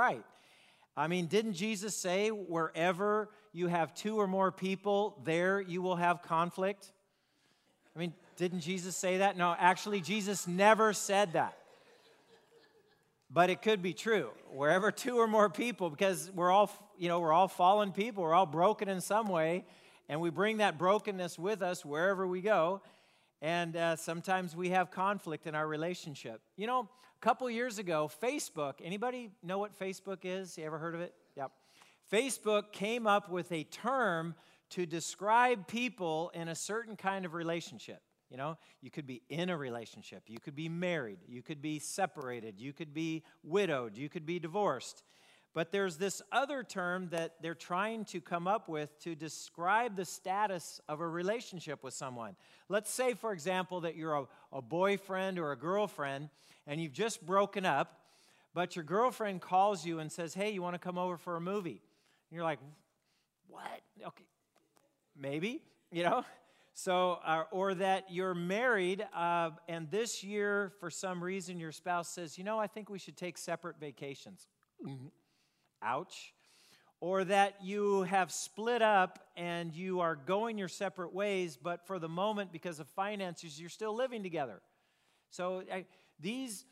right. I mean, didn't Jesus say, wherever you have two or more people, there you will have conflict? I mean, didn't Jesus say that? No, actually, Jesus never said that. But it could be true. Wherever two or more people, because we're all, you know, we're all fallen people, we're all broken in some way, and we bring that brokenness with us wherever we go. And uh, sometimes we have conflict in our relationship. You know, a couple years ago, Facebook, anybody know what Facebook is? You ever heard of it? Yep. Facebook came up with a term to describe people in a certain kind of relationship. You know, you could be in a relationship, you could be married, you could be separated, you could be widowed, you could be divorced. But there's this other term that they're trying to come up with to describe the status of a relationship with someone. Let's say, for example, that you're a, a, boyfriend or a girlfriend and you've just broken up, but your girlfriend calls you and says, Hey, you want to come over for a movie? And you're like, What? Okay, maybe, you know? So, uh, or that you're married, uh, and this year, for some reason, your spouse says, You know, I think we should take separate vacations. Ouch. Or that you have split up and you are going your separate ways, but for the moment, because of finances, you're still living together. So I, these,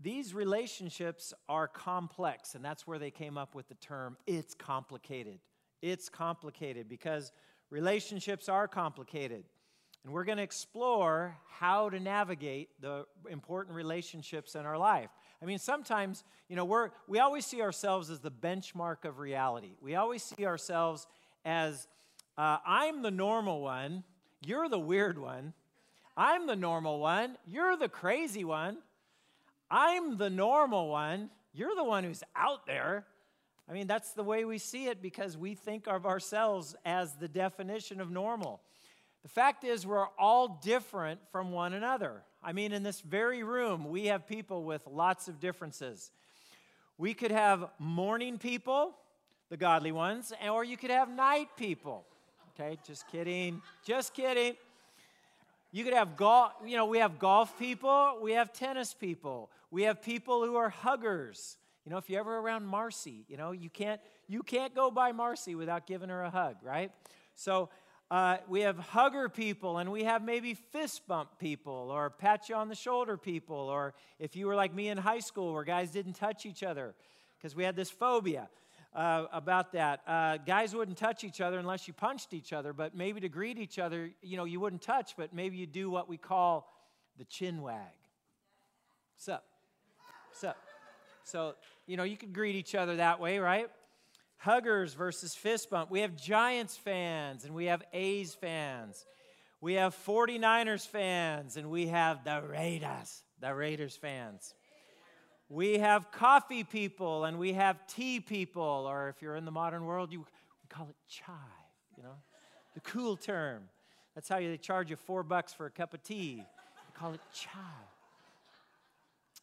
these relationships are complex, and that's where they came up with the term it's complicated. It's complicated because relationships are complicated. And we're going to explore how to navigate the important relationships in our life. I mean, sometimes, you know, we're, we always see ourselves as the benchmark of reality. We always see ourselves as uh, I'm the normal one, you're the weird one. I'm the normal one, you're the crazy one. I'm the normal one, you're the one who's out there. I mean, that's the way we see it because we think of ourselves as the definition of normal. The fact is, we're all different from one another. I mean, in this very room, we have people with lots of differences. We could have morning people, the godly ones, or you could have night people. Okay, just kidding. Just kidding. You could have golf, you know, we have golf people, we have tennis people, we have people who are huggers. You know, if you're ever around Marcy, you know, you can't you can't go by Marcy without giving her a hug, right? So uh, we have hugger people and we have maybe fist bump people or pat you on the shoulder people or if you were like me in high school where guys didn't touch each other because we had this phobia uh, about that. Uh, guys wouldn't touch each other unless you punched each other but maybe to greet each other you know you wouldn't touch but maybe you do what we call the chin wag. What's up what's up so you know you could greet each other that way right Huggers versus fist bump. We have Giants fans and we have A's fans. We have 49ers fans and we have the Raiders, the Raiders fans. We have coffee people and we have tea people, or if you're in the modern world, you call it chai, you know, the cool term. That's how they charge you four bucks for a cup of tea. They call it chai.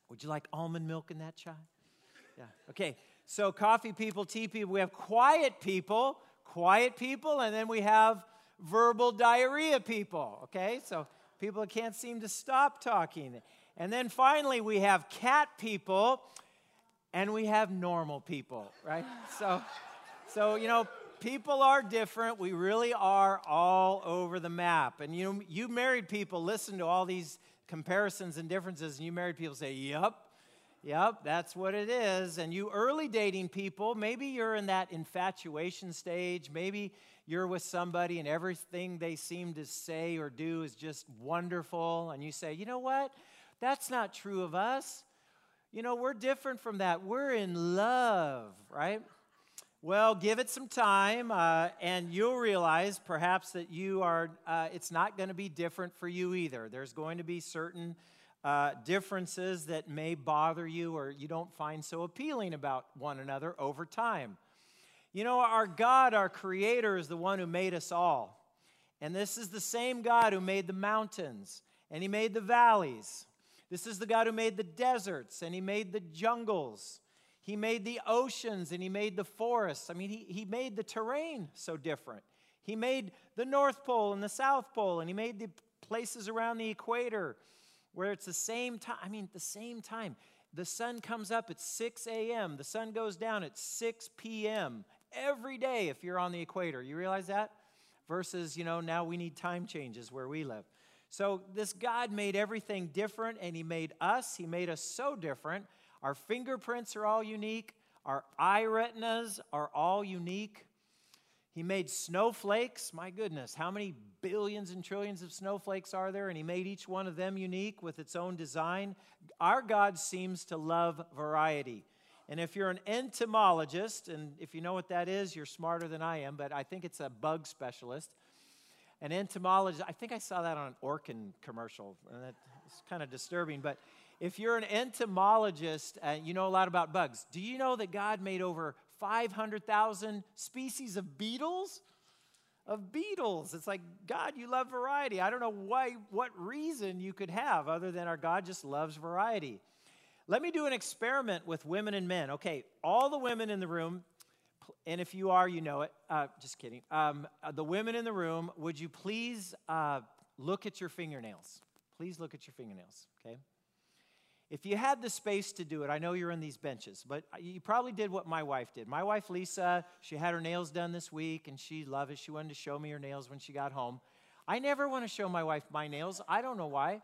Would you like almond milk in that chai? Yeah. Okay. So, coffee people, tea people, we have quiet people, quiet people, and then we have verbal diarrhea people, okay? So, people can't seem to stop talking. And then finally, we have cat people, and we have normal people, right? So, so you know, people are different. We really are all over the map. And you, you married people listen to all these comparisons and differences, and you married people say, Yep, Yep, that's what it is. And you early dating people, maybe you're in that infatuation stage. Maybe you're with somebody and everything they seem to say or do is just wonderful. And you say, you know what? That's not true of us. You know, we're different from that. We're in love, right? Well, give it some time, uh, and you'll realize perhaps that you are, uh, it's not going to be different for you either. There's going to be certain uh, differences that may bother you or you don't find so appealing about one another over time. You know, our God, our Creator, is the one who made us all. And this is the same God who made the mountains and He made the valleys. This is the God who made the deserts and He made the jungles. He made the oceans and He made the forests. I mean, He, he made the terrain so different. He made the North Pole and the South Pole, and He made the places around the equator where it's the same time. I mean, the same time. the sun comes up at 6 a.m., the sun goes down at 6 p.m. every day if you're on the equator. You realize that? Versus, you know, now we need time changes where we live. So this God made everything different and He made us. He made us so different. Our fingerprints are all unique, our eye retinas are all unique. He made snowflakes. My goodness, how many billions and trillions of snowflakes are there? And He made each one of them unique with its own design. Our God seems to love variety. And if you're an entomologist, and if you know what that is, you're smarter than I am, but I think it's a bug specialist. An entomologist, I think I saw that on an Orkin commercial, and that's kind of disturbing. But if you're an entomologist and you know a lot about bugs, do you know that God made over 500,000 species of beetles? Of beetles. It's like, God, you love variety. I don't know why, what reason you could have other than our God just loves variety. Let me do an experiment with women and men. Okay, all the women in the room, and if you are, you know it. Uh, just kidding. Um, uh, the women in the room, would you please uh, look at your fingernails? Please look at your fingernails, okay? If you had the space to do it, I know you're in these benches, but you probably did what my wife did. My wife, Lisa, she had her nails done this week and she loved it. She wanted to show me her nails when she got home. I never want to show my wife my nails. I don't know why,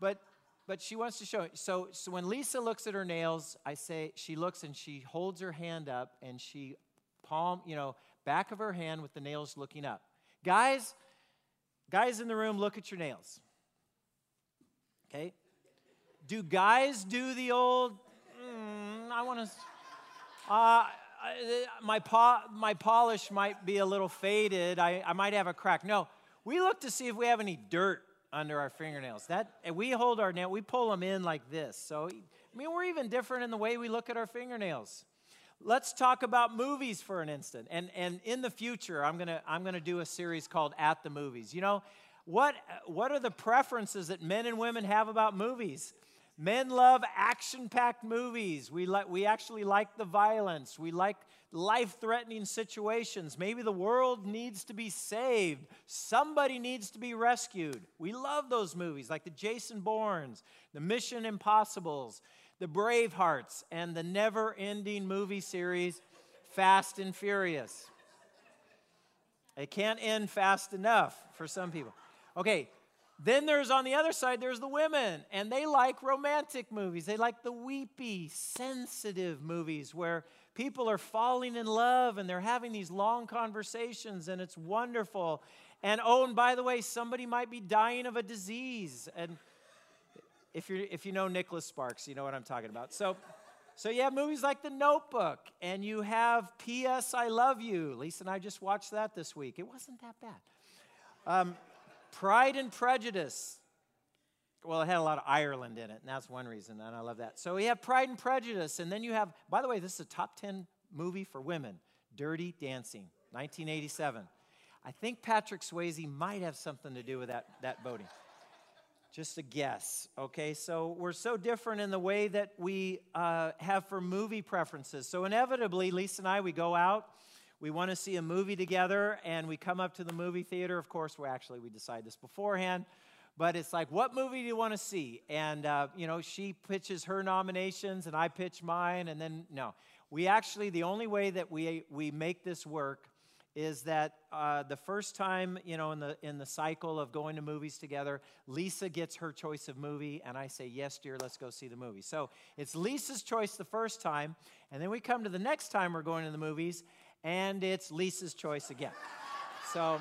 but but she wants to show it. So, so when Lisa looks at her nails, I say she looks and she holds her hand up and she palm, you know, back of her hand with the nails looking up. Guys, guys in the room, look at your nails. Okay? Do guys do the old, mm, I want to, uh, my, po- my polish might be a little faded. I, I might have a crack. No, we look to see if we have any dirt under our fingernails. That we hold our nail, we pull them in like this. So I mean, we're even different in the way we look at our fingernails. Let's talk about movies for an instant. And and in the future, I'm gonna I'm gonna do a series called At the Movies. You know, what what are the preferences that men and women have about movies? Men love action packed movies. We, like, we actually like the violence. We like life threatening situations. Maybe the world needs to be saved. Somebody needs to be rescued. We love those movies, like the Jason Bournes, the Mission Impossibles, the Bravehearts, and the never ending movie series Fast and Furious. It can't end fast enough for some people. Okay, then there's on the other side, there's the women, and they like romantic movies. They like the weepy, sensitive movies where people are falling in love and they're having these long conversations, and it's wonderful. And oh, and by the way, somebody might be dying of a disease. And if, you if you know Nicholas Sparks, you know what I'm talking about. So, so you have movies like The Notebook, and you have P.S. I Love You. Lisa and I just watched that this week. It wasn't that bad. Um, Pride and Prejudice. Well, it had a lot of Ireland in it, and that's one reason, and I love that. So we have Pride and Prejudice, and then you have, by the way, this is a top 10 movie for women Dirty Dancing, 1987. I think Patrick Swayze might have something to do with that, that voting. Just a guess, okay? So we're so different in the way that we uh, have for movie preferences. So inevitably, Lisa and I, we go out we want to see a movie together and we come up to the movie theater. Of course we actually we decide this beforehand but it's like what movie do you want to see? And uh, you know she pitches her nominations and i pitch mine and then no. We actually the only way that we we make this work is that uh, the first time you know in the in the cycle of going to movies together lisa gets her choice of movie and i say yes dear let's go see the movie. So it's lisa's choice the first time and then we come to the next time we're going to the movies and it's Lisa's choice again. So,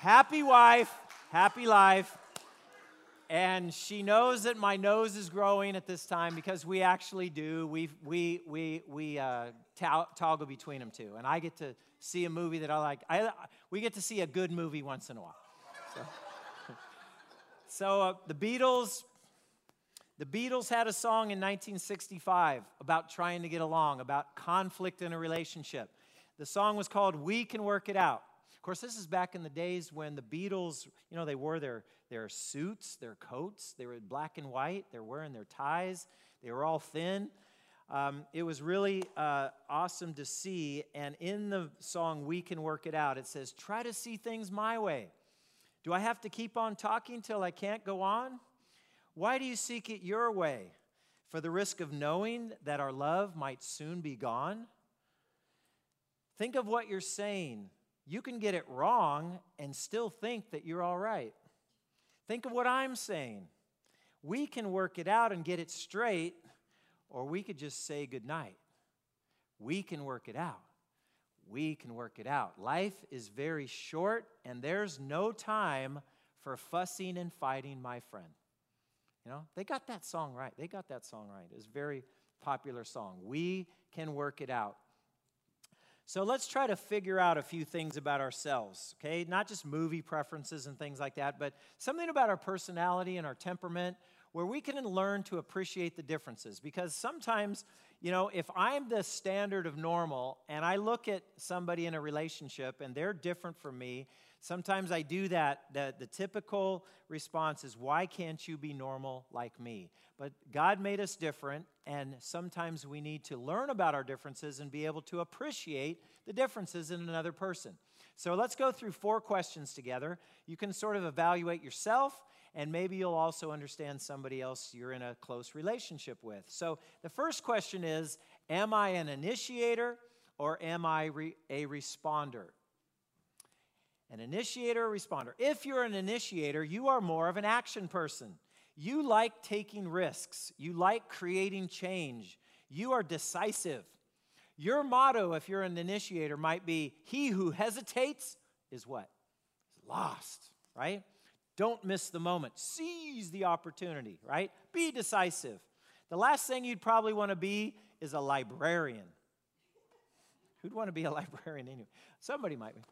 happy wife, happy life. And she knows that my nose is growing at this time because we actually do. We, we, we, we uh, toggle between them too. And I get to see a movie that I like. I, we get to see a good movie once in a while. So, so uh, the Beatles, the Beatles had a song in 1965 about trying to get along, about conflict in a relationship. The song was called We Can Work It Out. Of course, this is back in the days when the Beatles, you know, they wore their, their suits, their coats, they were black and white, they're wearing their ties, they were all thin. Um, it was really uh, awesome to see. And in the song We Can Work It Out, it says, Try to see things my way. Do I have to keep on talking till I can't go on? Why do you seek it your way? for the risk of knowing that our love might soon be gone? Think of what you're saying. You can get it wrong and still think that you're all right. Think of what I'm saying. We can work it out and get it straight, or we could just say goodnight. We can work it out. We can work it out. Life is very short, and there's no time for fussing and fighting, my friend. You know, they got that song right. They got that song right. It's a very popular song. We can work it out. So let's try to figure out a few things about ourselves, okay? Not just movie preferences and things like that, but something about our personality and our temperament where we can learn to appreciate the differences. Because sometimes, you know, if I'm the standard of normal and I look at somebody in a relationship and they're different from me, sometimes I do that. The, the typical response is, Why can't you be normal like me? But God made us different, and sometimes we need to learn about our differences and be able to appreciate the differences in another person. So let's go through four questions together. You can sort of evaluate yourself and maybe you'll also understand somebody else you're in a close relationship with. So the first question is Am I an initiator or am I re- a responder? An initiator or responder. If you're an initiator, you are more of an action person. You like taking risks, you like creating change, you are decisive. Your motto, if you're an initiator, might be He who hesitates is what? Lost, right? Don't miss the moment. Seize the opportunity, right? Be decisive. The last thing you'd probably want to be is a librarian. Who'd want to be a librarian anyway? Somebody might be.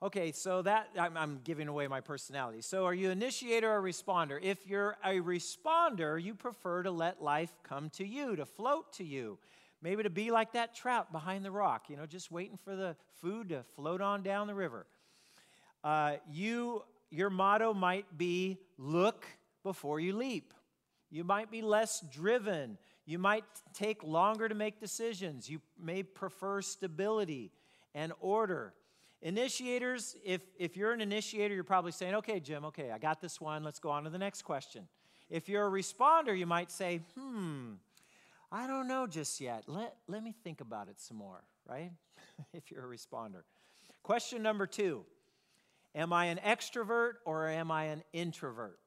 Okay, so that I'm, I'm, giving away my personality. So, are you an initiator or responder? If you're a responder, you prefer to let life come to you, to float to you. Maybe to be like that trout behind the rock, you know, just waiting for the food to float on down the river. Uh, you your motto might be look before you leap. You might be less driven. You might take longer to make decisions. You may prefer stability and order. Initiators, if, if you're an initiator, you're probably saying, okay, Jim, okay, I got this one. Let's go on to the next question. If you're a responder, you might say, hmm, I don't know just yet. Let, let me think about it some more, right? if you're a responder. Question number two Am I an extrovert or am I an introvert?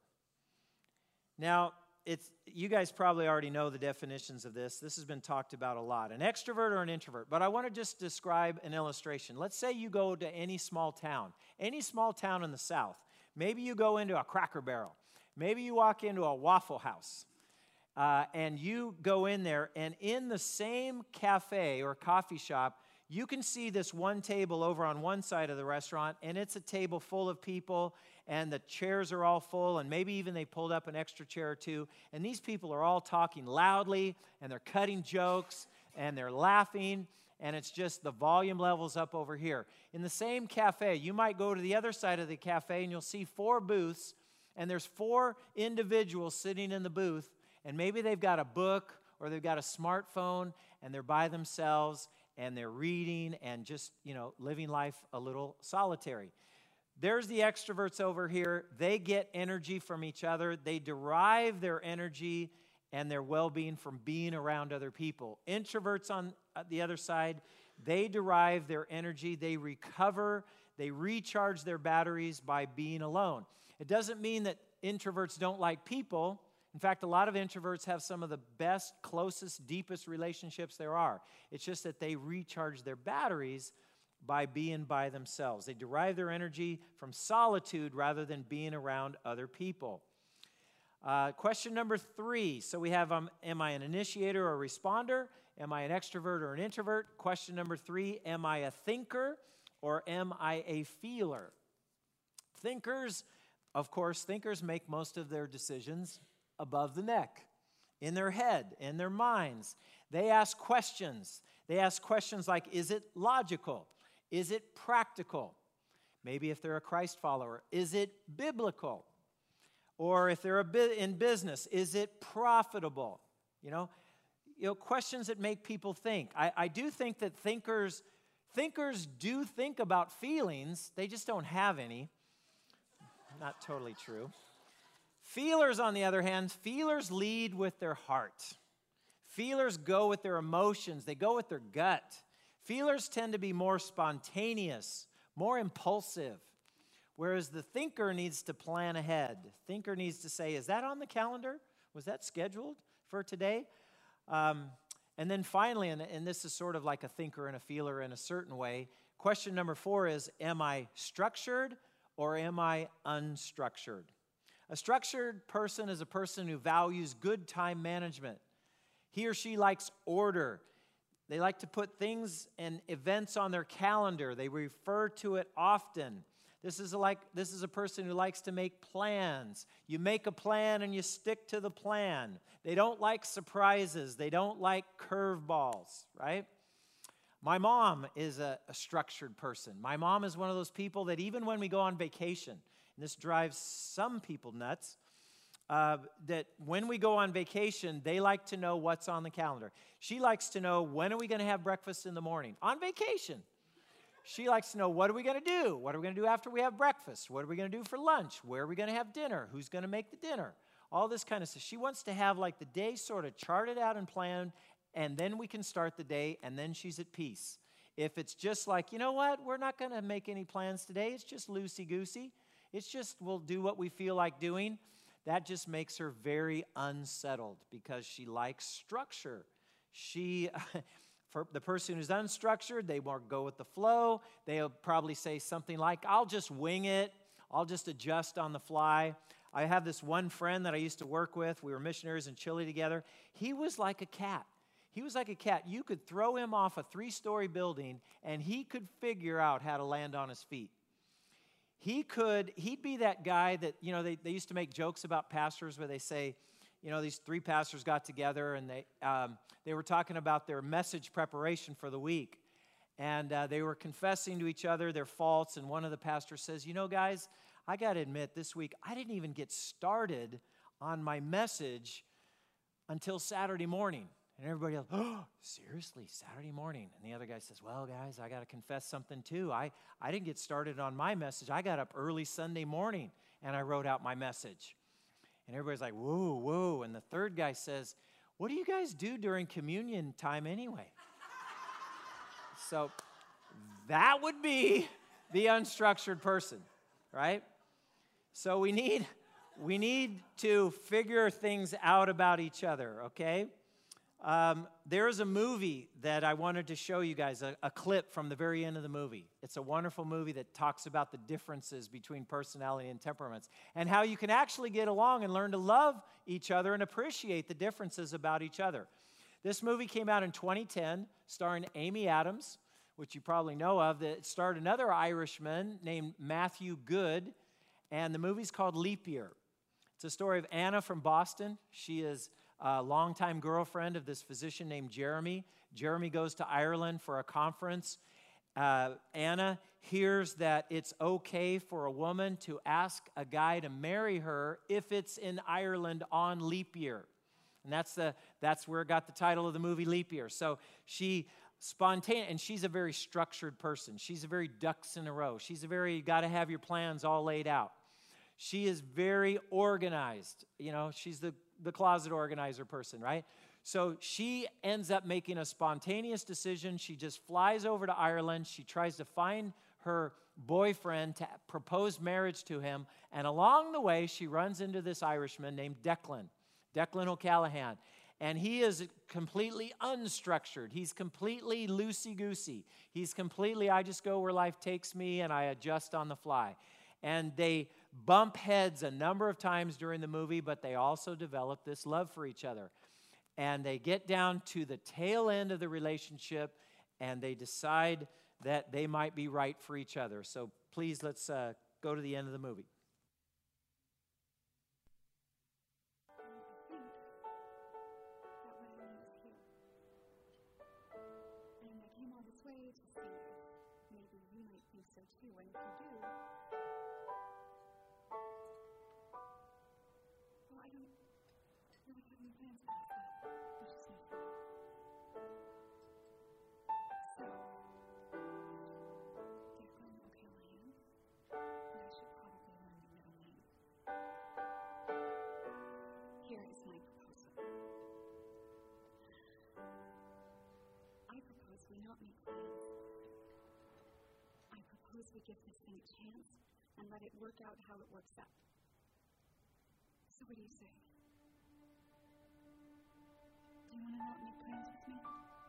Now, it's you guys probably already know the definitions of this. This has been talked about a lot. An extrovert or an introvert. But I want to just describe an illustration. Let's say you go to any small town, any small town in the South. Maybe you go into a cracker barrel. Maybe you walk into a Waffle House. Uh, and you go in there, and in the same cafe or coffee shop, you can see this one table over on one side of the restaurant, and it's a table full of people, and the chairs are all full, and maybe even they pulled up an extra chair or two. And these people are all talking loudly, and they're cutting jokes, and they're laughing, and it's just the volume levels up over here. In the same cafe, you might go to the other side of the cafe, and you'll see four booths, and there's four individuals sitting in the booth, and maybe they've got a book or they've got a smartphone, and they're by themselves and they're reading and just, you know, living life a little solitary. There's the extroverts over here. They get energy from each other, they derive their energy and their well being from being around other people. Introverts on the other side, they derive their energy, they recover, they recharge their batteries by being alone. It doesn't mean that introverts don't like people. In fact, a lot of introverts have some of the best, closest, deepest relationships there are. It's just that they recharge their batteries by being by themselves. They derive their energy from solitude rather than being around other people. Uh, question number three. So we have um, Am I an initiator or a responder? Am I an extrovert or an introvert? Question number three Am I a thinker or am I a feeler? Thinkers, of course, thinkers make most of their decisions above the neck, in their head, in their minds. They ask questions. They ask questions like Is it logical? Is it practical? Maybe if they're a Christ follower, is it biblical? Or if they're a bit in business, is it profitable? You know, you know, questions that make people think. I, I do think that thinkers thinkers do think about feelings, they just don't have any. Not totally true. Feelers, on the other hand, feelers lead with their heart. Feelers go with their emotions, they go with their gut. Feelers tend to be more spontaneous, more impulsive, whereas the thinker needs to plan ahead. Thinker needs to say, Is that on the calendar? Was that scheduled for today? Um, and then finally, and, and this is sort of like a thinker and a feeler in a certain way, question number four is Am I structured or am I unstructured? A structured person is a person who values good time management. He or she likes order. They like to put things and events on their calendar. They refer to it often. This is like this is a person who likes to make plans. You make a plan and you stick to the plan. They don't like surprises. They don't like curveballs, right? My mom is a, a, structured person. My mom is one of those people that even when we go on vacation, this drives some people nuts, uh, that when we go on vacation, they like to know what's on the calendar. She likes to know when are we going to have breakfast in the morning on vacation. She likes to know what are we going to do? What are we going to do after we have breakfast? What are we going to do for lunch? Where are we going to have dinner? Who's going to make the dinner? All this kind of stuff. She wants to have like the day sort of charted out and planned, and then we can start the day, and then she's at peace. If it's just like, you know what, we're not going to make any plans today, it's just loosey goosey, it's just we'll do what we feel like doing that just makes her very unsettled because she likes structure. She, for the person who's unstructured, they more go with the flow. They'll probably say something like, I'll just wing it, I'll just adjust on the fly. I have this one friend that I used to work with. We were missionaries in Chile together. He was like a cat. He was like a cat. You could throw him off a three story building and he could figure out how to land on his feet he could, he'd be that guy that, you know, they, they used to make jokes about pastors where they say, you know, these three pastors got together and they, um, they were talking about their message preparation for the week. And uh, they were confessing to each other their faults. And one of the pastors says, You know, guys, I got to admit, this week I didn't even get started on my message until Saturday morning. And everybody else, oh, seriously, Saturday morning. And the other guy says, well, guys, I got to confess something too. I, I didn't get started on my message. I got up early Sunday morning and I wrote out my message. And everybody's like, whoa, whoa. And the third guy says, what do you guys do during communion time anyway? so that would be the unstructured person, right? So we need we need to figure things out about each other, okay? Um, there is a movie that I wanted to show you guys, a, a, clip from the very end of the movie. It's a wonderful movie that talks about the differences between personality and temperaments and how you can actually get along and learn to love each other and appreciate the differences about each other. This movie came out in 2010, starring Amy Adams, which you probably know of. That starred another Irishman named Matthew Goode, and the movie's called Leap Year. It's a story of Anna from Boston. She is a longtime girlfriend of this physician named Jeremy. Jeremy goes to Ireland for a conference. Uh, Anna hears that it's okay for a woman to ask a guy to marry her if it's in Ireland on leap year. And that's, the, that's where it got the title of the movie Leap Year. So she spontaneous, and she's a very structured person. She's a very ducks in a row. She's a very, you got to have your plans all laid out. She is very organized. You know, she's the the closet organizer person, right? So she ends up making a spontaneous decision. She just flies over to Ireland. She tries to find her boyfriend to propose marriage to him. And along the way, she runs into this Irishman named Declan, Declan O'Callaghan. And he is completely unstructured. He's completely loosey goosey. He's completely, I just go where life takes me and I adjust on the fly. And they bump heads a number of times during the movie, but they also develop this love for each other. And they get down to the tail end of the relationship and they decide that they might be right for each other. So please, let's uh, go to the end of the movie. I propose we give this thing a chance and let it work out how it works out. So, what do you say? Do you want to not make plans with me?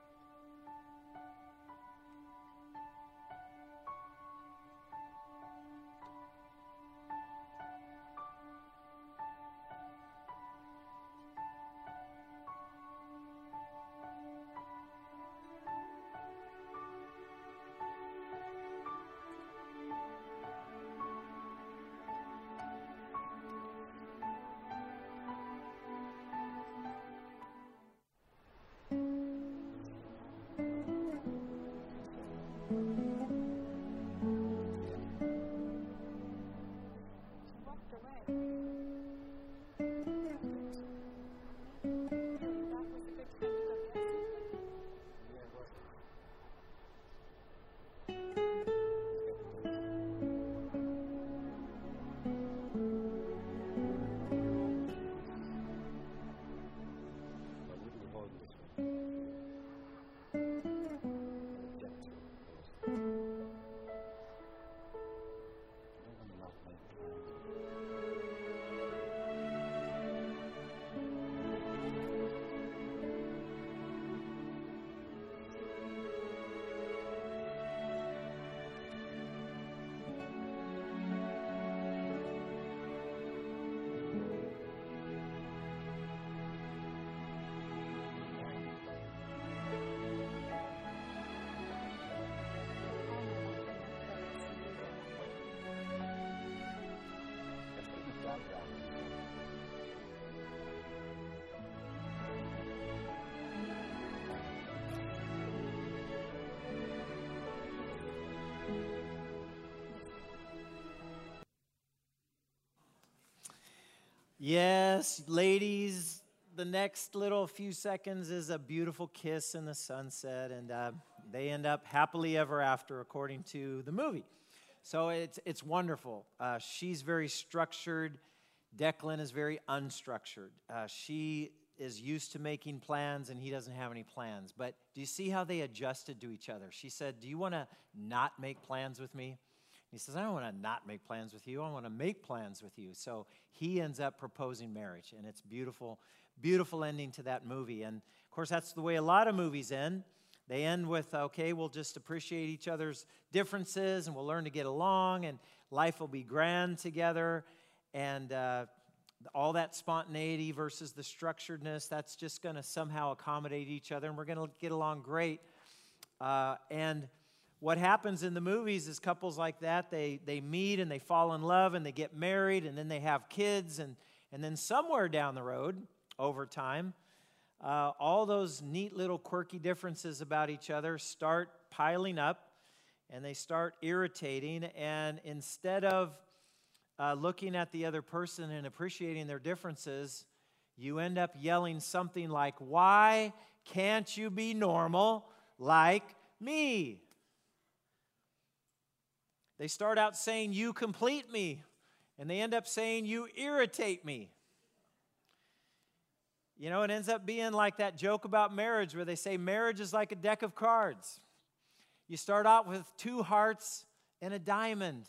Yes, ladies, the next little few seconds is a beautiful kiss in the sunset, and uh, they end up happily ever after, according to the movie. So it's, it's wonderful. Uh, she's very structured. Declan is very unstructured. Uh, she is used to making plans, and he doesn't have any plans. But do you see how they adjusted to each other? She said, Do you want to not make plans with me? He says, I don't want to not make plans with you. I want to make plans with you. So he ends up proposing marriage, and it's beautiful, beautiful ending to that movie. And of course, that's the way a lot of movies end. They end with, okay, we'll just appreciate each other's differences and we'll learn to get along and life will be grand together. And uh, all that spontaneity versus the structuredness, that's just going to somehow accommodate each other and we're going to get along great. Uh, and what happens in the movies is couples like that, they, they meet and they fall in love and they get married and then they have kids. And, and then somewhere down the road, over time, uh, all those neat little quirky differences about each other start piling up and they start irritating. And instead of uh, looking at the other person and appreciating their differences, you end up yelling something like, Why can't you be normal like me? They start out saying, You complete me. And they end up saying, You irritate me. You know, it ends up being like that joke about marriage where they say marriage is like a deck of cards. You start out with two hearts and a diamond,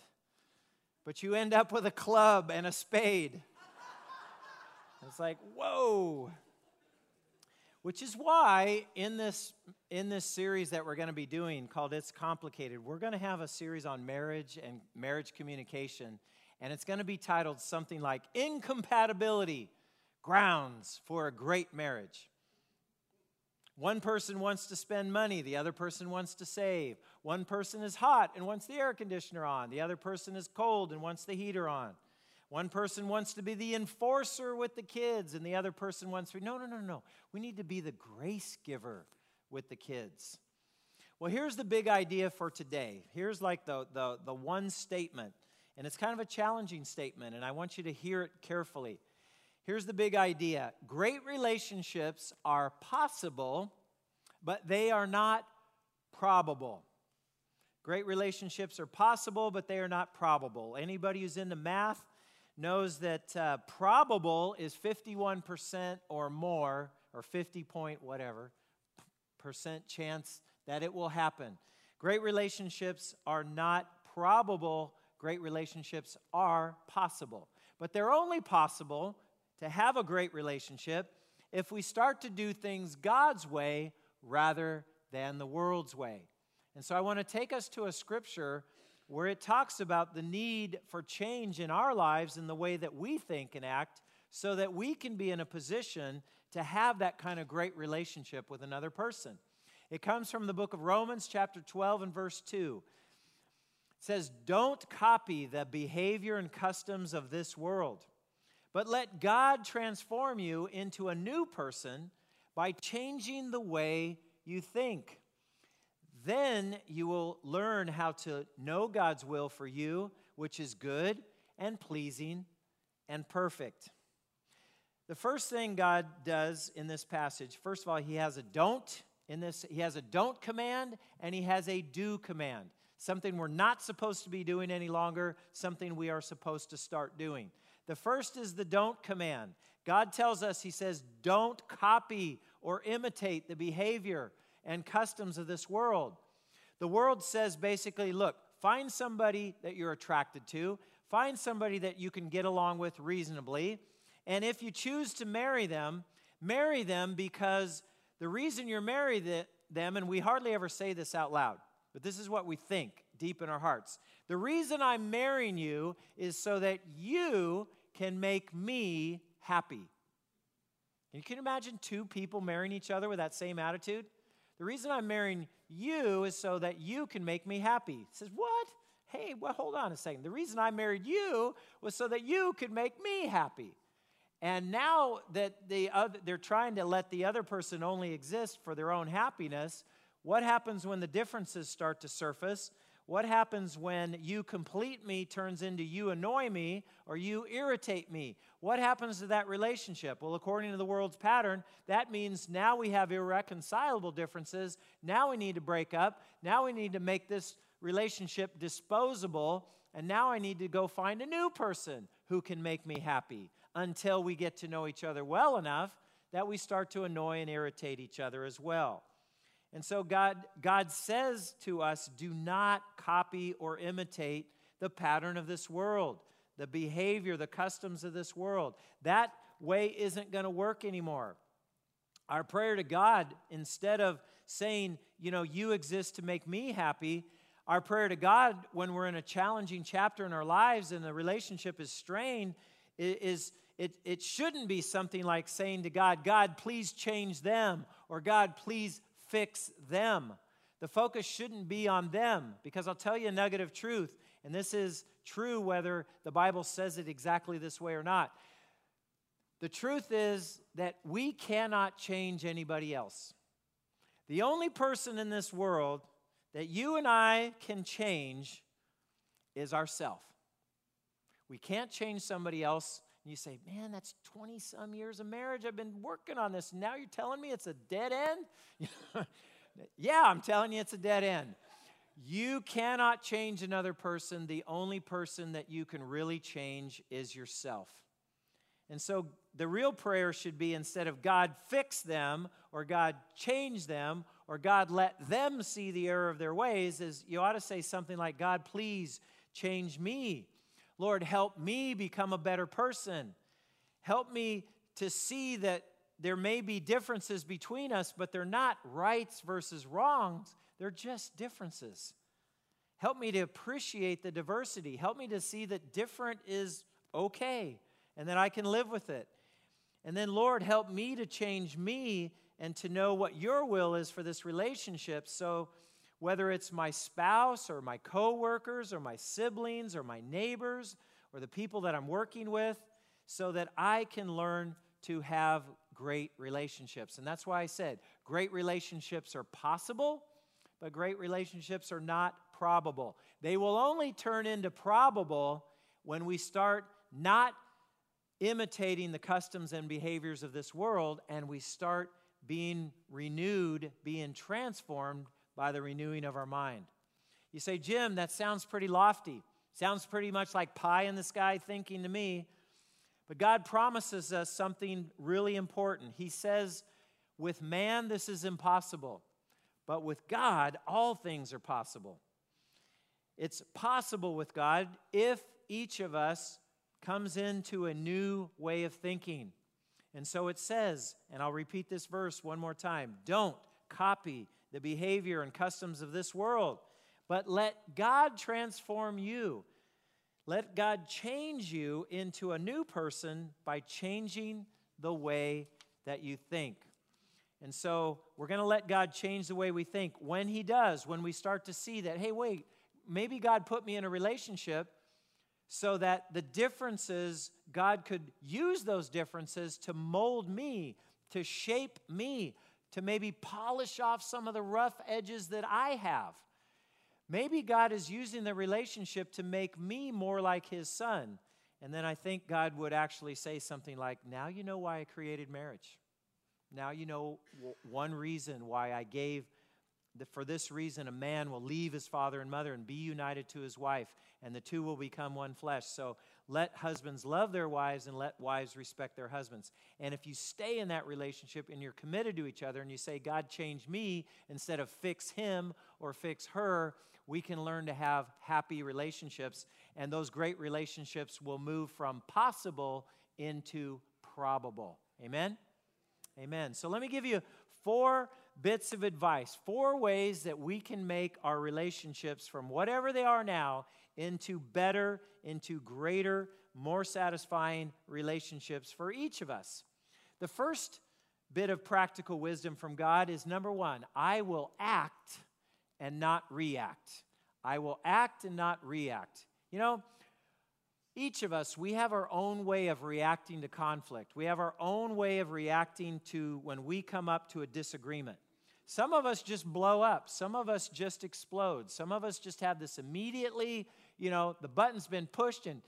but you end up with a club and a spade. It's like, whoa. Which is why in this in this series that we're going to be doing called It's Complicated, we're going to have a series on marriage and marriage communication and it's going to be titled something like Incompatibility Grounds for a Great Marriage. One person wants to spend money, the other person wants to save. One person is hot and wants the air conditioner on, the other person is cold and wants the heater on. One person wants to be the enforcer with the kids, and the other person wants to be, no, no, no, no. We need to be the grace giver with the kids. Well, here's the big idea for today. Here's like the, the, the one statement, and it's kind of a challenging statement, and I want you to hear it carefully. Here's the big idea great relationships are possible, but they are not probable. Great relationships are possible, but they are not probable. Anybody who's into math knows that uh, probable is 51% or more, or 50 point whatever percent chance that it will happen. Great relationships are not probable, great relationships are possible. But they're only possible to have a great relationship if we start to do things God's way rather than the world's way. And so I want to take us to a scripture where it talks about the need for change in our lives in the way that we think and act so that we can be in a position to have that kind of great relationship with another person. It comes from the book of Romans, chapter 12, and verse 2. It says, Don't copy the behavior and customs of this world, but let God transform you into a new person by changing the way you think. Then you will learn how to know God's will for you, which is good and pleasing and perfect. The first thing God does in this passage, first of all, he has a don't in this. He has a don't command and he has a do command. Something we're not supposed to be doing any longer, something we are supposed to start doing. The first is the don't command. God tells us, He says, don't copy or imitate the behavior and customs of this world. The world says basically, look, find somebody that you're attracted to, find somebody that you can get along with reasonably, and if you choose to marry them, marry them because the reason you're married them, and we hardly ever say this out loud, but this is what we think deep in our hearts. The reason I'm marrying you is so that you can make me happy. You can imagine two people marrying each other with that same attitude? The reason I'm marrying you is so that you can make me happy. He says, What? Hey, well, hold on a second. The reason I married you was so that you could make me happy. And now that the other, they're trying to let the other person only exist for their own happiness, what happens when the differences start to surface? What happens when you complete me turns into you annoy me or you irritate me? What happens to that relationship? Well, according to the world's pattern, that means now we have irreconcilable differences. Now we need to break up. Now we need to make this relationship disposable. And now I need to go find a new person who can make me happy until we get to know each other well enough that we start to annoy and irritate each other as well. And so God, God says to us do not copy or imitate the pattern of this world, the behavior, the customs of this world. That way isn't going to work anymore. Our prayer to God, instead of saying, you know, you exist to make me happy, our prayer to God when we're in a challenging chapter in our lives and the relationship is strained is it, it shouldn't be something like saying to God, God, please change them, or God, please fix them. The focus shouldn't be on them because I'll tell you a nugget of truth, and this is true whether the Bible says it exactly this way or not. The truth is that we cannot change anybody else. The only person in this world that you and I can change is ourself. We can't change somebody else. And you say, man, that's 20 some years of marriage. I've been working on this. Now you're telling me it's a dead end? yeah, I'm telling you it's a dead end. You cannot change another person. The only person that you can really change is yourself. And so the real prayer should be instead of God fix them or God change them or God let them see the error of their ways, is you ought to say something like, God, please change me. Lord, help me become a better person. Help me to see that there may be differences between us, but they're not rights versus wrongs, they're just differences. Help me to appreciate the diversity. Help me to see that different is okay and that I can live with it. And then, Lord, help me to change me and to know what your will is for this relationship so whether it's my spouse or my coworkers or my siblings or my neighbors or the people that I'm working with, so that I can learn to have great relationships. And that's why I said great relationships are possible, but great relationships are not probable. They will only turn into probable when we start not imitating the customs and behaviors of this world and we start being renewed, being transformed by the renewing of our mind. You say, Jim, that sounds pretty lofty. Sounds pretty much like pie in the sky thinking to me. But God promises us something really important. He says, with man, this is impossible. But with God, all things are possible. It's possible with God if each of us comes into a new way of thinking. And so it says, and I'll repeat this verse one more time don't copy the behavior and customs of this world, but let God transform you. Let God change you into a new person by changing the way that you think. And so we're going to let God change the way we think. When He does, when we start to see that, hey, wait, maybe God put me in a relationship so that the differences, God could use those differences to mold me, to shape me, to maybe polish off some of the rough edges that I have. Maybe God is using the relationship to make me more like His Son. And then I think God would actually say something like, Now you know why I created marriage. Now you know one reason why I gave for this reason, a man will leave his father and mother and be united to his wife, and the two will become one flesh. So let husbands love their wives and let wives respect their husbands. And if you stay in that relationship and you're committed to each other and you say, God, change me instead of fix him or fix her, we can learn to have happy relationships. And those great relationships will move from possible into probable. Amen? Amen. So let me give you four bits of advice, four ways that we can make our relationships from whatever they are now into better, into greater, more satisfying relationships for each of us. The first bit of practical wisdom from God is number one, I will act and not react. I will act and not react. You know, each of us, we have our own way of reacting to conflict. We have our own way of reacting to when we come up to a disagreement. Some of us just blow up. Some of us just explode. Some of us just have this immediately, you know, the button's been pushed and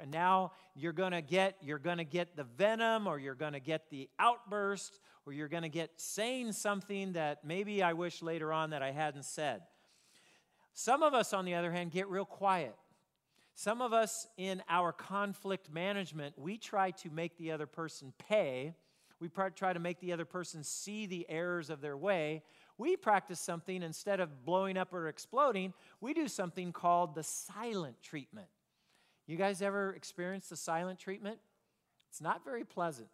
and now you're going to get you're going to get the venom or you're going to get the outburst or you're going to get saying something that maybe I wish later on that I hadn't said. Some of us on the other hand get real quiet. Some of us in our conflict management, we try to make the other person pay we try to make the other person see the errors of their way. We practice something instead of blowing up or exploding, we do something called the silent treatment. You guys ever experienced the silent treatment? It's not very pleasant.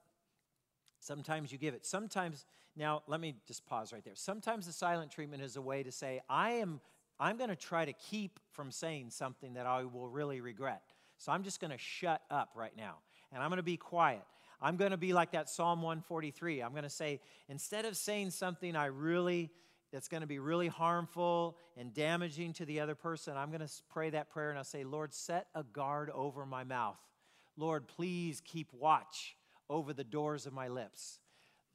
Sometimes you give it. Sometimes, now let me just pause right there. Sometimes the silent treatment is a way to say, I am I'm going to try to keep from saying something that I will really regret. So I'm just going to shut up right now and I'm going to be quiet. I'm going to be like that Psalm 143. I'm going to say, instead of saying something I really, that's going to be really harmful and damaging to the other person, I'm going to pray that prayer and I'll say, Lord, set a guard over my mouth. Lord, please keep watch over the doors of my lips.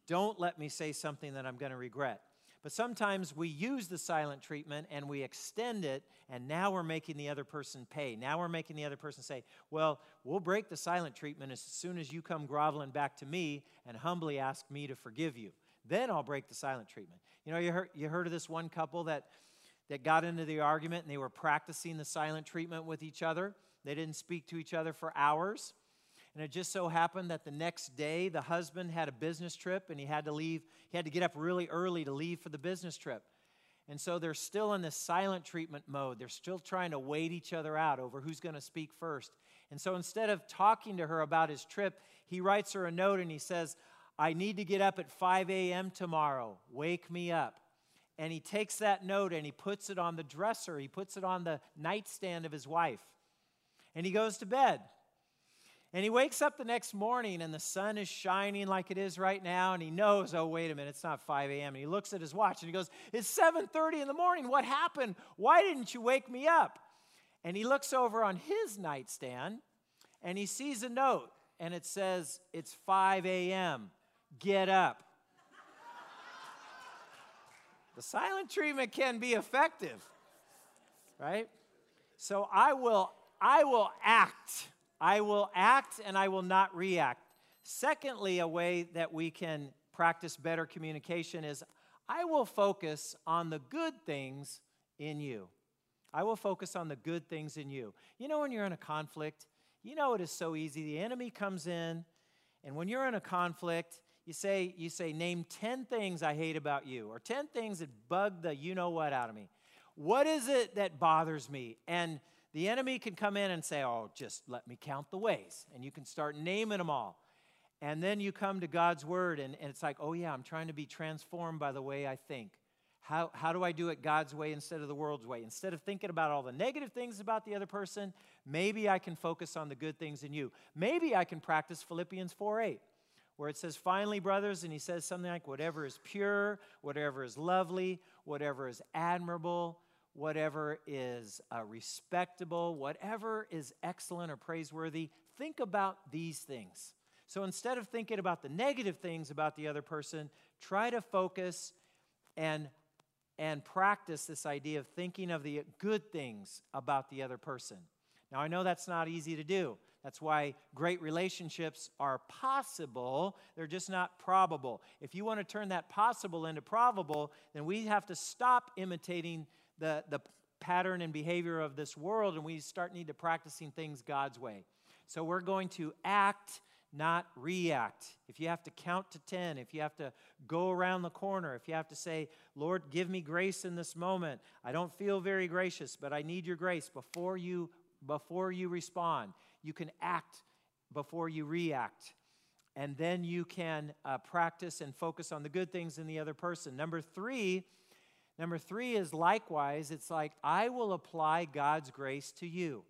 Don't let me say something that I'm going to regret. But sometimes we use the silent treatment and we extend it, and now we're making the other person pay. Now we're making the other person say, Well, we'll break the silent treatment as soon as you come groveling back to me and humbly ask me to forgive you. Then I'll break the silent treatment. You know, you heard, you heard of this one couple that, that got into the argument and they were practicing the silent treatment with each other. They didn't speak to each other for hours. And it just so happened that the next day, the husband had a business trip and he had to leave. He had to get up really early to leave for the business trip. And so they're still in this silent treatment mode. They're still trying to wait each other out over who's going to speak first. And so instead of talking to her about his trip, he writes her a note and he says, I need to get up at 5 a.m. tomorrow. Wake me up. And he takes that note and he puts it on the dresser, he puts it on the nightstand of his wife. And he goes to bed. And he wakes up the next morning and the sun is shining like it is right now and he knows, oh wait a minute, it's not 5 a.m. And he looks at his watch and he goes, It's 7:30 in the morning. What happened? Why didn't you wake me up? And he looks over on his nightstand and he sees a note and it says, It's 5 a.m. Get up. the silent treatment can be effective, right? So I will, I will act I will act and I will not react. Secondly, a way that we can practice better communication is I will focus on the good things in you. I will focus on the good things in you. You know, when you're in a conflict, you know it is so easy. The enemy comes in, and when you're in a conflict, you say, you say, name 10 things I hate about you, or 10 things that bug the you know what out of me. What is it that bothers me? And the enemy can come in and say, oh, just let me count the ways. And you can start naming them all. And then you come to God's word, and, and it's like, oh, yeah, I'm trying to be transformed by the way I think. How, how do I do it God's way instead of the world's way? Instead of thinking about all the negative things about the other person, maybe I can focus on the good things in you. Maybe I can practice Philippians 4 8, where it says, finally, brothers, and he says something like, whatever is pure, whatever is lovely, whatever is admirable, whatever is uh, respectable, whatever is excellent or praiseworthy, think about these things. So instead of thinking about the negative things about the other person, try to focus and and practice this idea of thinking of the good things about the other person. Now, I know that's not easy to do. That's why great relationships are possible, they're just not probable. If you want to turn that possible into probable, then we have to stop imitating the, the pattern and behavior of this world and we start need to practicing things God's way. So we're going to act not react. If you have to count to 10, if you have to go around the corner, if you have to say, Lord, give me grace in this moment. I don't feel very gracious, but I need your grace before you before you respond. You can act before you react. And then you can uh, practice and focus on the good things in the other person. Number three, number three is likewise, it's like, I will apply God's grace to you.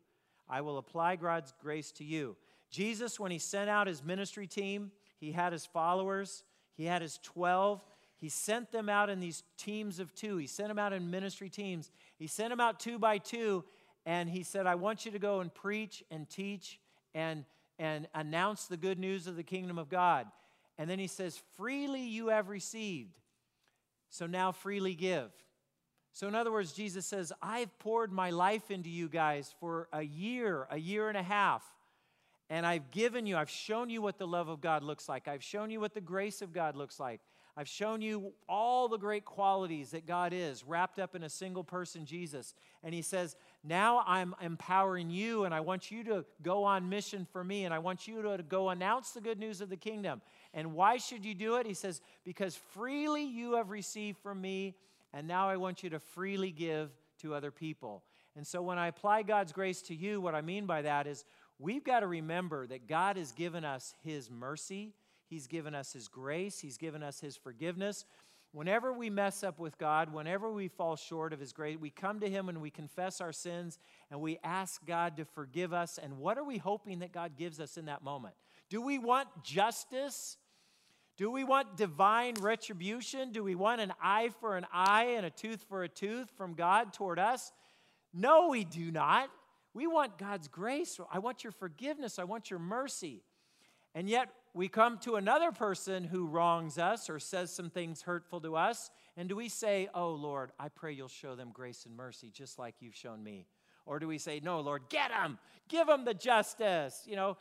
I will apply God's grace to you. Jesus, when he sent out his ministry team, he had his followers, he had his 12. He sent them out in these teams of two. He sent them out in ministry teams. He sent them out two by two, and he said, I want you to go and preach and teach and, and announce the good news of the kingdom of God. And then he says, Freely you have received, so now freely give. So, in other words, Jesus says, I've poured my life into you guys for a year, a year and a half. And I've given you, I've shown you what the love of God looks like. I've shown you what the grace of God looks like. I've shown you all the great qualities that God is wrapped up in a single person, Jesus. And He says, Now I'm empowering you, and I want you to go on mission for me, and I want you to go announce the good news of the kingdom. And why should you do it? He says, Because freely you have received from me, and now I want you to freely give to other people. And so when I apply God's grace to you, what I mean by that is we've got to remember that God has given us His mercy, He's given us His grace, He's given us His forgiveness. Whenever we mess up with God, whenever we fall short of His grace, we come to Him and we confess our sins and we ask God to forgive us. And what are we hoping that God gives us in that moment? Do we want justice? Do we want divine retribution? Do we want an eye for an eye and a tooth for a tooth from God toward us? No, we do not. We want God's grace. I want your forgiveness. I want your mercy. And yet, we come to another person who wrongs us or says some things hurtful to us, and do we say, Oh, Lord, I pray you'll show them grace and mercy just like you've shown me? Or do we say, No, Lord, get them, give them the justice, you know,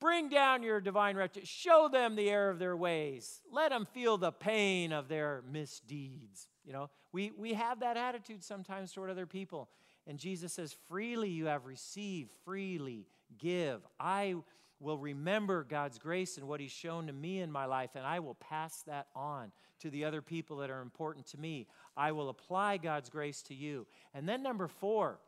bring down your divine retribution, show them the error of their ways, let them feel the pain of their misdeeds. You know, we, we have that attitude sometimes toward other people. And Jesus says, Freely you have received, freely give. I will remember God's grace and what He's shown to me in my life, and I will pass that on to the other people that are important to me. I will apply God's grace to you. And then, number four,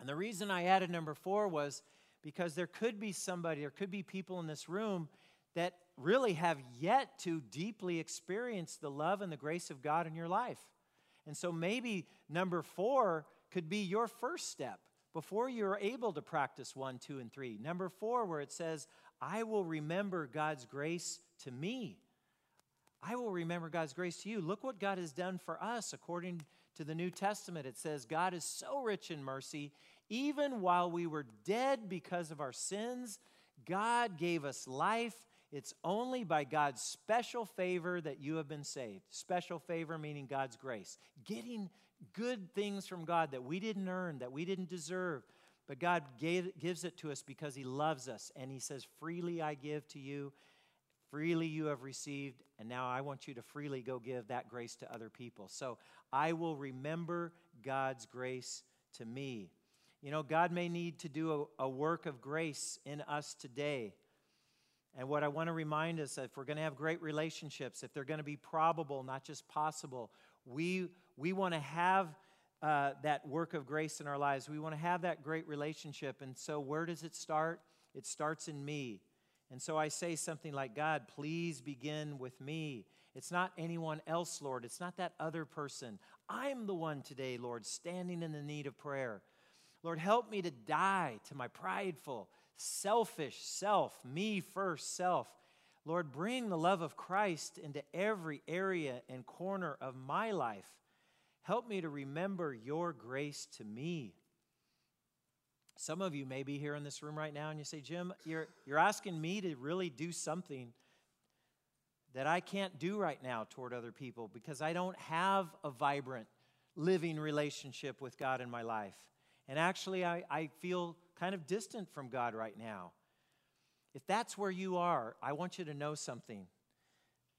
and the reason I added number four was because there could be somebody, there could be people in this room that really have yet to deeply experience the love and the grace of God in your life. And so maybe number four could be your first step before you're able to practice one, two, and three. Number four, where it says, I will remember God's grace to me. I will remember God's grace to you. Look what God has done for us according to the New Testament. It says, God is so rich in mercy, even while we were dead because of our sins, God gave us life. It's only by God's special favor that you have been saved. Special favor meaning God's grace. Getting good things from God that we didn't earn, that we didn't deserve. But God gave, gives it to us because He loves us. And He says, Freely I give to you, freely you have received, and now I want you to freely go give that grace to other people. So I will remember God's grace to me. You know, God may need to do a, a work of grace in us today. And what I want to remind us if we're going to have great relationships, if they're going to be probable, not just possible, we, we want to have uh, that work of grace in our lives. We want to have that great relationship. And so, where does it start? It starts in me. And so I say something like, God, please begin with me. It's not anyone else, Lord. It's not that other person. I'm the one today, Lord, standing in the need of prayer. Lord, help me to die to my prideful, selfish self, me first self. Lord, bring the love of Christ into every area and corner of my life. Help me to remember your grace to me. Some of you may be here in this room right now and you say, Jim, you're, you're asking me to really do something that I can't do right now toward other people because I don't have a vibrant, living relationship with God in my life. And actually, I, I feel kind of distant from God right now. If that's where you are, I want you to know something.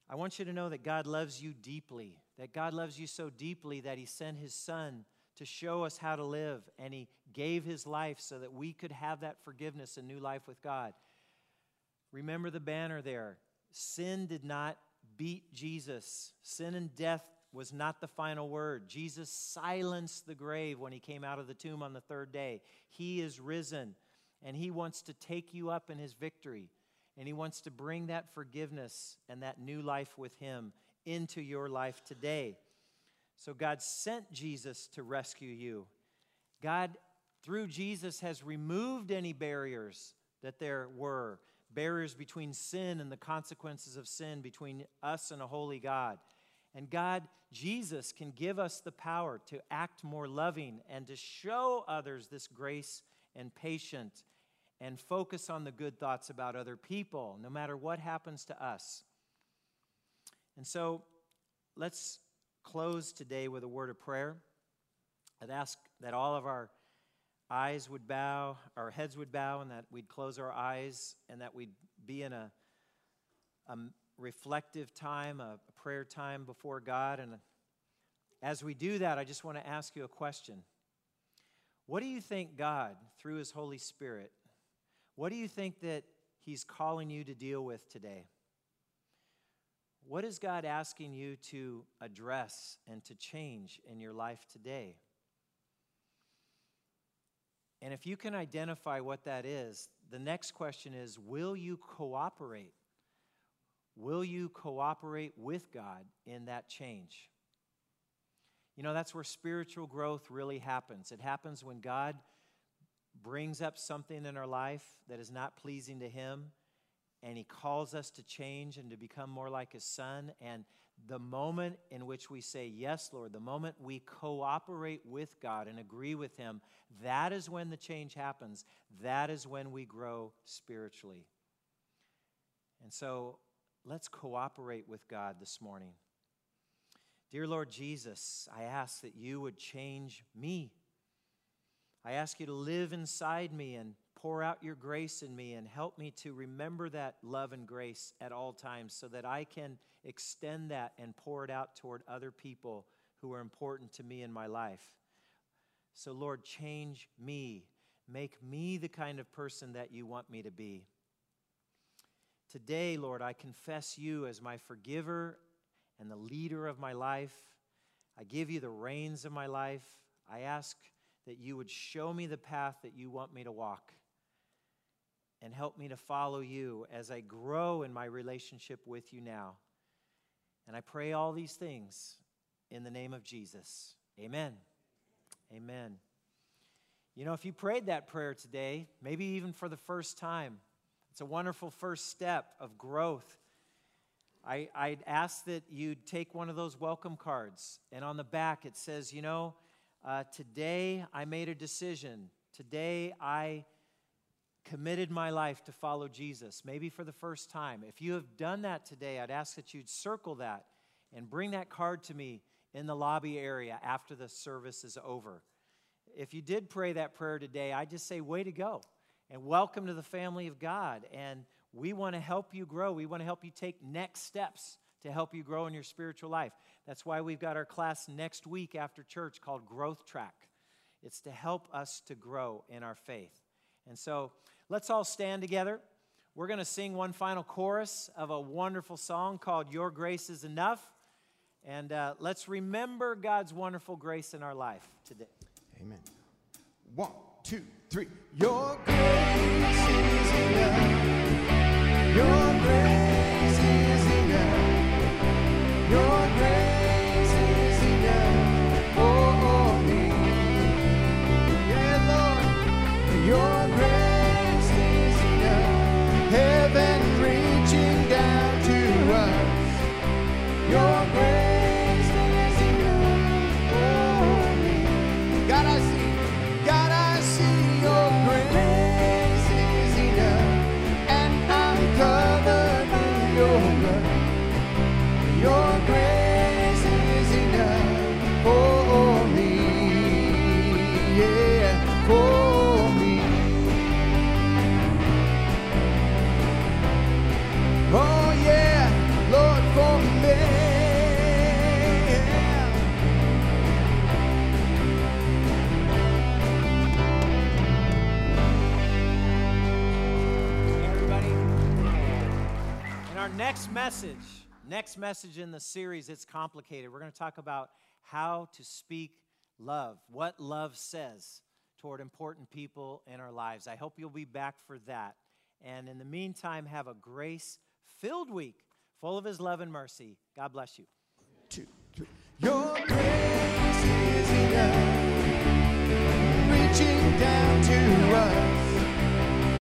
I want you to know that God loves you deeply, that God loves you so deeply that He sent His Son to show us how to live, and He gave His life so that we could have that forgiveness and new life with God. Remember the banner there. Sin did not beat Jesus, sin and death was not the final word. Jesus silenced the grave when he came out of the tomb on the third day. He is risen, and he wants to take you up in his victory, and he wants to bring that forgiveness and that new life with him into your life today. So God sent Jesus to rescue you. God, through Jesus, has removed any barriers that there were barriers between sin and the consequences of sin between us and a holy God. And God, Jesus, can give us the power to act more loving and to show others this grace and patience and focus on the good thoughts about other people, no matter what happens to us. And so let's close today with a word of prayer. I'd ask that all of our eyes would bow, our heads would bow, and that we'd close our eyes and that we'd be in a, a reflective time, a, prayer time before God. And as we do that, I just want to ask you a question. What do you think God, through His Holy Spirit, what do you think that He's calling you to deal with today? What is God asking you to address and to change in your life today? And if you can identify what that is, the next question is Will you cooperate Will you cooperate with God in that change? You know, that's where spiritual growth really happens. It happens when God brings up something in our life that is not pleasing to Him, and He calls us to change and to become more like His Son. And the moment in which we say, Yes, Lord, the moment we cooperate with God and agree with Him, that is when the change happens. That is when we grow spiritually. And so let's cooperate with God this morning. Dear Lord Jesus, I ask that you would change me. I ask you to live inside me and pour out your grace in me and help me to remember that love and grace at all times so that I can extend that and pour it out toward other people who are important to me in my life. So, Lord, change me. Make me the kind of person that you want me to be. Today, Lord, I confess you as my forgiver and the leader of my life. I give you the reins of my life. I ask that you would show me the path that you want me to walk and help me to follow you as I grow in my relationship with you now. And I pray all these things in the name of Jesus. Amen. Amen. You know, if you prayed that prayer today, maybe even for the first time, it's a wonderful first step of growth. I, I'd ask that you'd take one of those welcome cards, and on the back it says, You know, uh, today I made a decision. Today I committed my life to follow Jesus, maybe for the first time. If you have done that today, I'd ask that you'd circle that and bring that card to me in the lobby area after the service is over. If you did pray that prayer today, I just say, way to go and welcome to the family of God. And we want to help you grow. We want to help you take next steps to help you grow in your spiritual life. That's why we've got our class next week after church called Growth Track. It's to help us to grow in our faith. And so let's all stand together. we're going to sing one final chorus of a wonderful song called Your Grace is Enough. And uh, let's remember God's wonderful grace in our life today. Amen. One, two, three. Your grace is enough. Your next message, next message in the series, it's complicated. We're going to talk about how to speak love, what love says toward important people in our lives. I hope you'll be back for that. And in the meantime, have a grace filled week full of His love and mercy. God bless you. two, three. Your grace is enough, reaching down to us.